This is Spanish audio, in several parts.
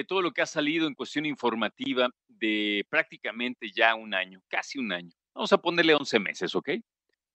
de todo lo que ha salido en cuestión informativa de prácticamente ya un año, casi un año. Vamos a ponerle 11 meses, ¿ok?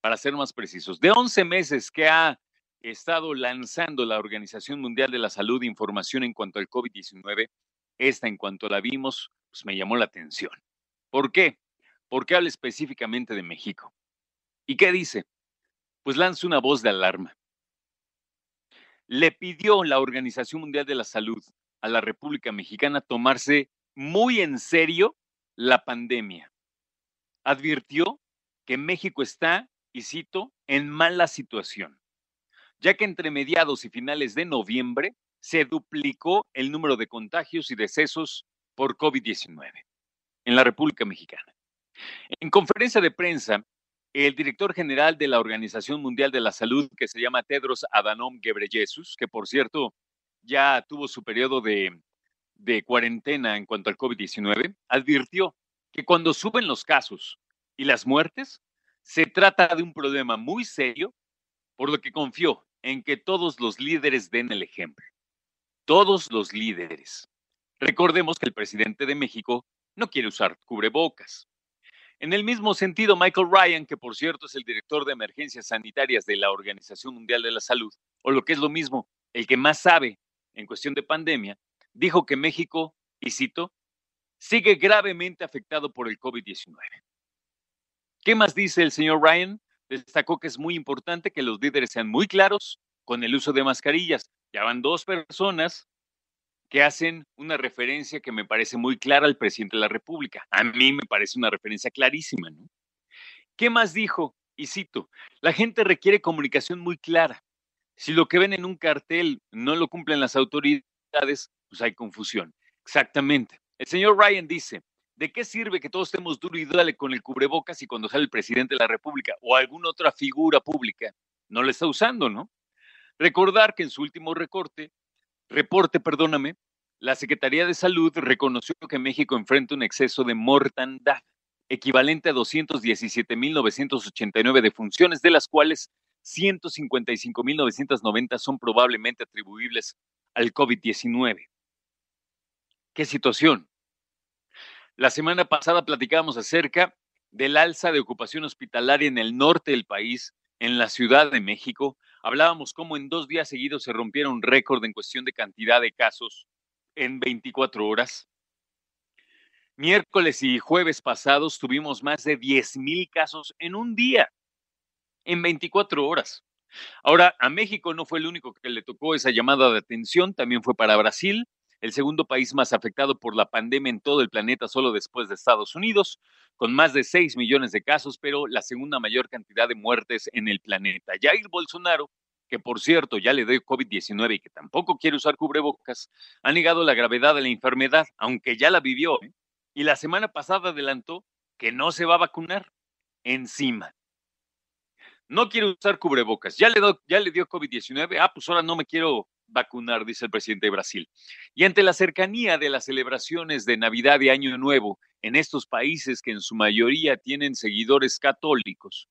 Para ser más precisos. De 11 meses que ha estado lanzando la Organización Mundial de la Salud información en cuanto al COVID-19, esta en cuanto la vimos, pues me llamó la atención. ¿Por qué? Porque habla específicamente de México. ¿Y qué dice? Pues lanza una voz de alarma. Le pidió la Organización Mundial de la Salud a la República Mexicana tomarse muy en serio la pandemia. Advirtió que México está, y cito, en mala situación, ya que entre mediados y finales de noviembre se duplicó el número de contagios y decesos por COVID-19 en la República Mexicana. En conferencia de prensa, el director general de la Organización Mundial de la Salud, que se llama Tedros Adhanom Ghebreyesus, que por cierto ya tuvo su periodo de, de cuarentena en cuanto al COVID-19, advirtió que cuando suben los casos y las muertes, se trata de un problema muy serio, por lo que confió en que todos los líderes den el ejemplo. Todos los líderes. Recordemos que el presidente de México no quiere usar cubrebocas. En el mismo sentido, Michael Ryan, que por cierto es el director de emergencias sanitarias de la Organización Mundial de la Salud, o lo que es lo mismo, el que más sabe en cuestión de pandemia, dijo que México, y cito, sigue gravemente afectado por el COVID-19. ¿Qué más dice el señor Ryan? Destacó que es muy importante que los líderes sean muy claros con el uso de mascarillas. Ya van dos personas que hacen una referencia que me parece muy clara al presidente de la República. A mí me parece una referencia clarísima, ¿no? ¿Qué más dijo? Y cito, la gente requiere comunicación muy clara. Si lo que ven en un cartel no lo cumplen las autoridades, pues hay confusión. Exactamente. El señor Ryan dice, ¿de qué sirve que todos estemos duro y dale con el cubrebocas y cuando sale el presidente de la República o alguna otra figura pública no lo está usando, ¿no? Recordar que en su último recorte, reporte, perdóname, la Secretaría de Salud reconoció que México enfrenta un exceso de mortandad equivalente a 217.989 defunciones, de las cuales 155.990 son probablemente atribuibles al COVID-19. ¿Qué situación? La semana pasada platicábamos acerca del alza de ocupación hospitalaria en el norte del país, en la Ciudad de México. Hablábamos cómo en dos días seguidos se rompieron un récord en cuestión de cantidad de casos en 24 horas. Miércoles y jueves pasados tuvimos más de 10.000 casos en un día en 24 horas. Ahora, a México no fue el único que le tocó esa llamada de atención, también fue para Brasil, el segundo país más afectado por la pandemia en todo el planeta, solo después de Estados Unidos, con más de 6 millones de casos, pero la segunda mayor cantidad de muertes en el planeta. Jair Bolsonaro, que por cierto ya le dio COVID-19 y que tampoco quiere usar cubrebocas, ha negado la gravedad de la enfermedad, aunque ya la vivió, ¿eh? y la semana pasada adelantó que no se va a vacunar encima no quiero usar cubrebocas, ya le, ya le dio COVID-19, ah, pues ahora no me quiero vacunar, dice el presidente de Brasil. Y ante la cercanía de las celebraciones de Navidad y Año Nuevo en estos países que en su mayoría tienen seguidores católicos,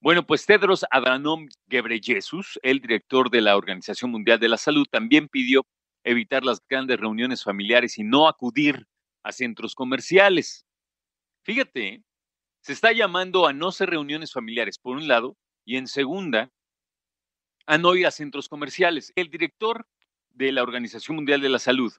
bueno, pues Tedros Adhanom Ghebreyesus, el director de la Organización Mundial de la Salud, también pidió evitar las grandes reuniones familiares y no acudir a centros comerciales. Fíjate, ¿eh? se está llamando a no ser reuniones familiares, por un lado, y en segunda, a no ir a centros comerciales. El director de la Organización Mundial de la Salud,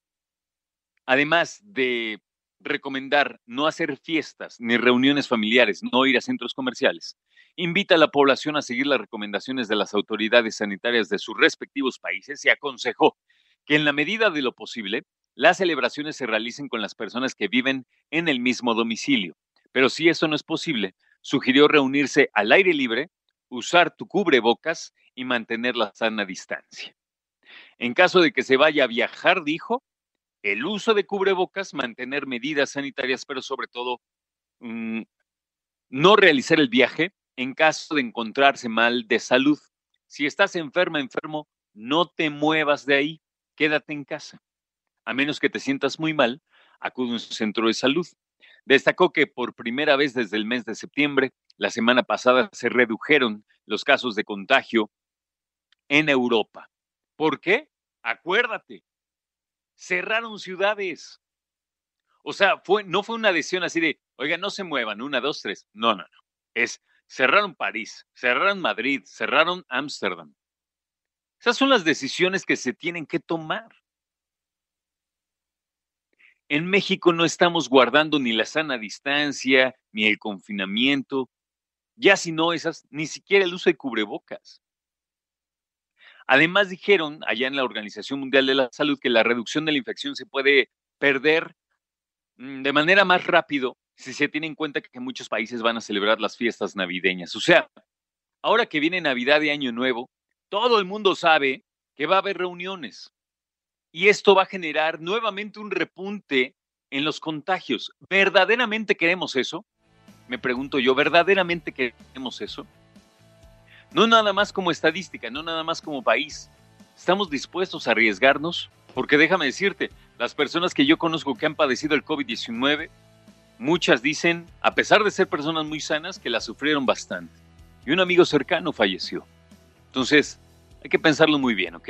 además de recomendar no hacer fiestas ni reuniones familiares, no ir a centros comerciales, invita a la población a seguir las recomendaciones de las autoridades sanitarias de sus respectivos países y aconsejó que en la medida de lo posible, las celebraciones se realicen con las personas que viven en el mismo domicilio. Pero si eso no es posible, sugirió reunirse al aire libre, usar tu cubrebocas y mantener la sana distancia. En caso de que se vaya a viajar, dijo, el uso de cubrebocas, mantener medidas sanitarias, pero sobre todo mm, no realizar el viaje en caso de encontrarse mal de salud. Si estás enferma, enfermo, no te muevas de ahí, quédate en casa. A menos que te sientas muy mal, acude a un centro de salud. Destacó que por primera vez desde el mes de septiembre, la semana pasada, se redujeron los casos de contagio en Europa. ¿Por qué? Acuérdate, cerraron ciudades. O sea, fue, no fue una decisión así de, oiga, no se muevan, una, dos, tres. No, no, no. Es, cerraron París, cerraron Madrid, cerraron Ámsterdam. Esas son las decisiones que se tienen que tomar. En México no estamos guardando ni la sana distancia, ni el confinamiento, ya si no esas, ni siquiera el uso de cubrebocas. Además dijeron allá en la Organización Mundial de la Salud que la reducción de la infección se puede perder mm, de manera más rápido si se tiene en cuenta que muchos países van a celebrar las fiestas navideñas. O sea, ahora que viene Navidad y Año Nuevo, todo el mundo sabe que va a haber reuniones y esto va a generar nuevamente un repunte en los contagios. ¿Verdaderamente queremos eso? Me pregunto yo, ¿verdaderamente queremos eso? No nada más como estadística, no nada más como país. ¿Estamos dispuestos a arriesgarnos? Porque déjame decirte, las personas que yo conozco que han padecido el COVID-19, muchas dicen, a pesar de ser personas muy sanas, que la sufrieron bastante. Y un amigo cercano falleció. Entonces, hay que pensarlo muy bien, ¿ok?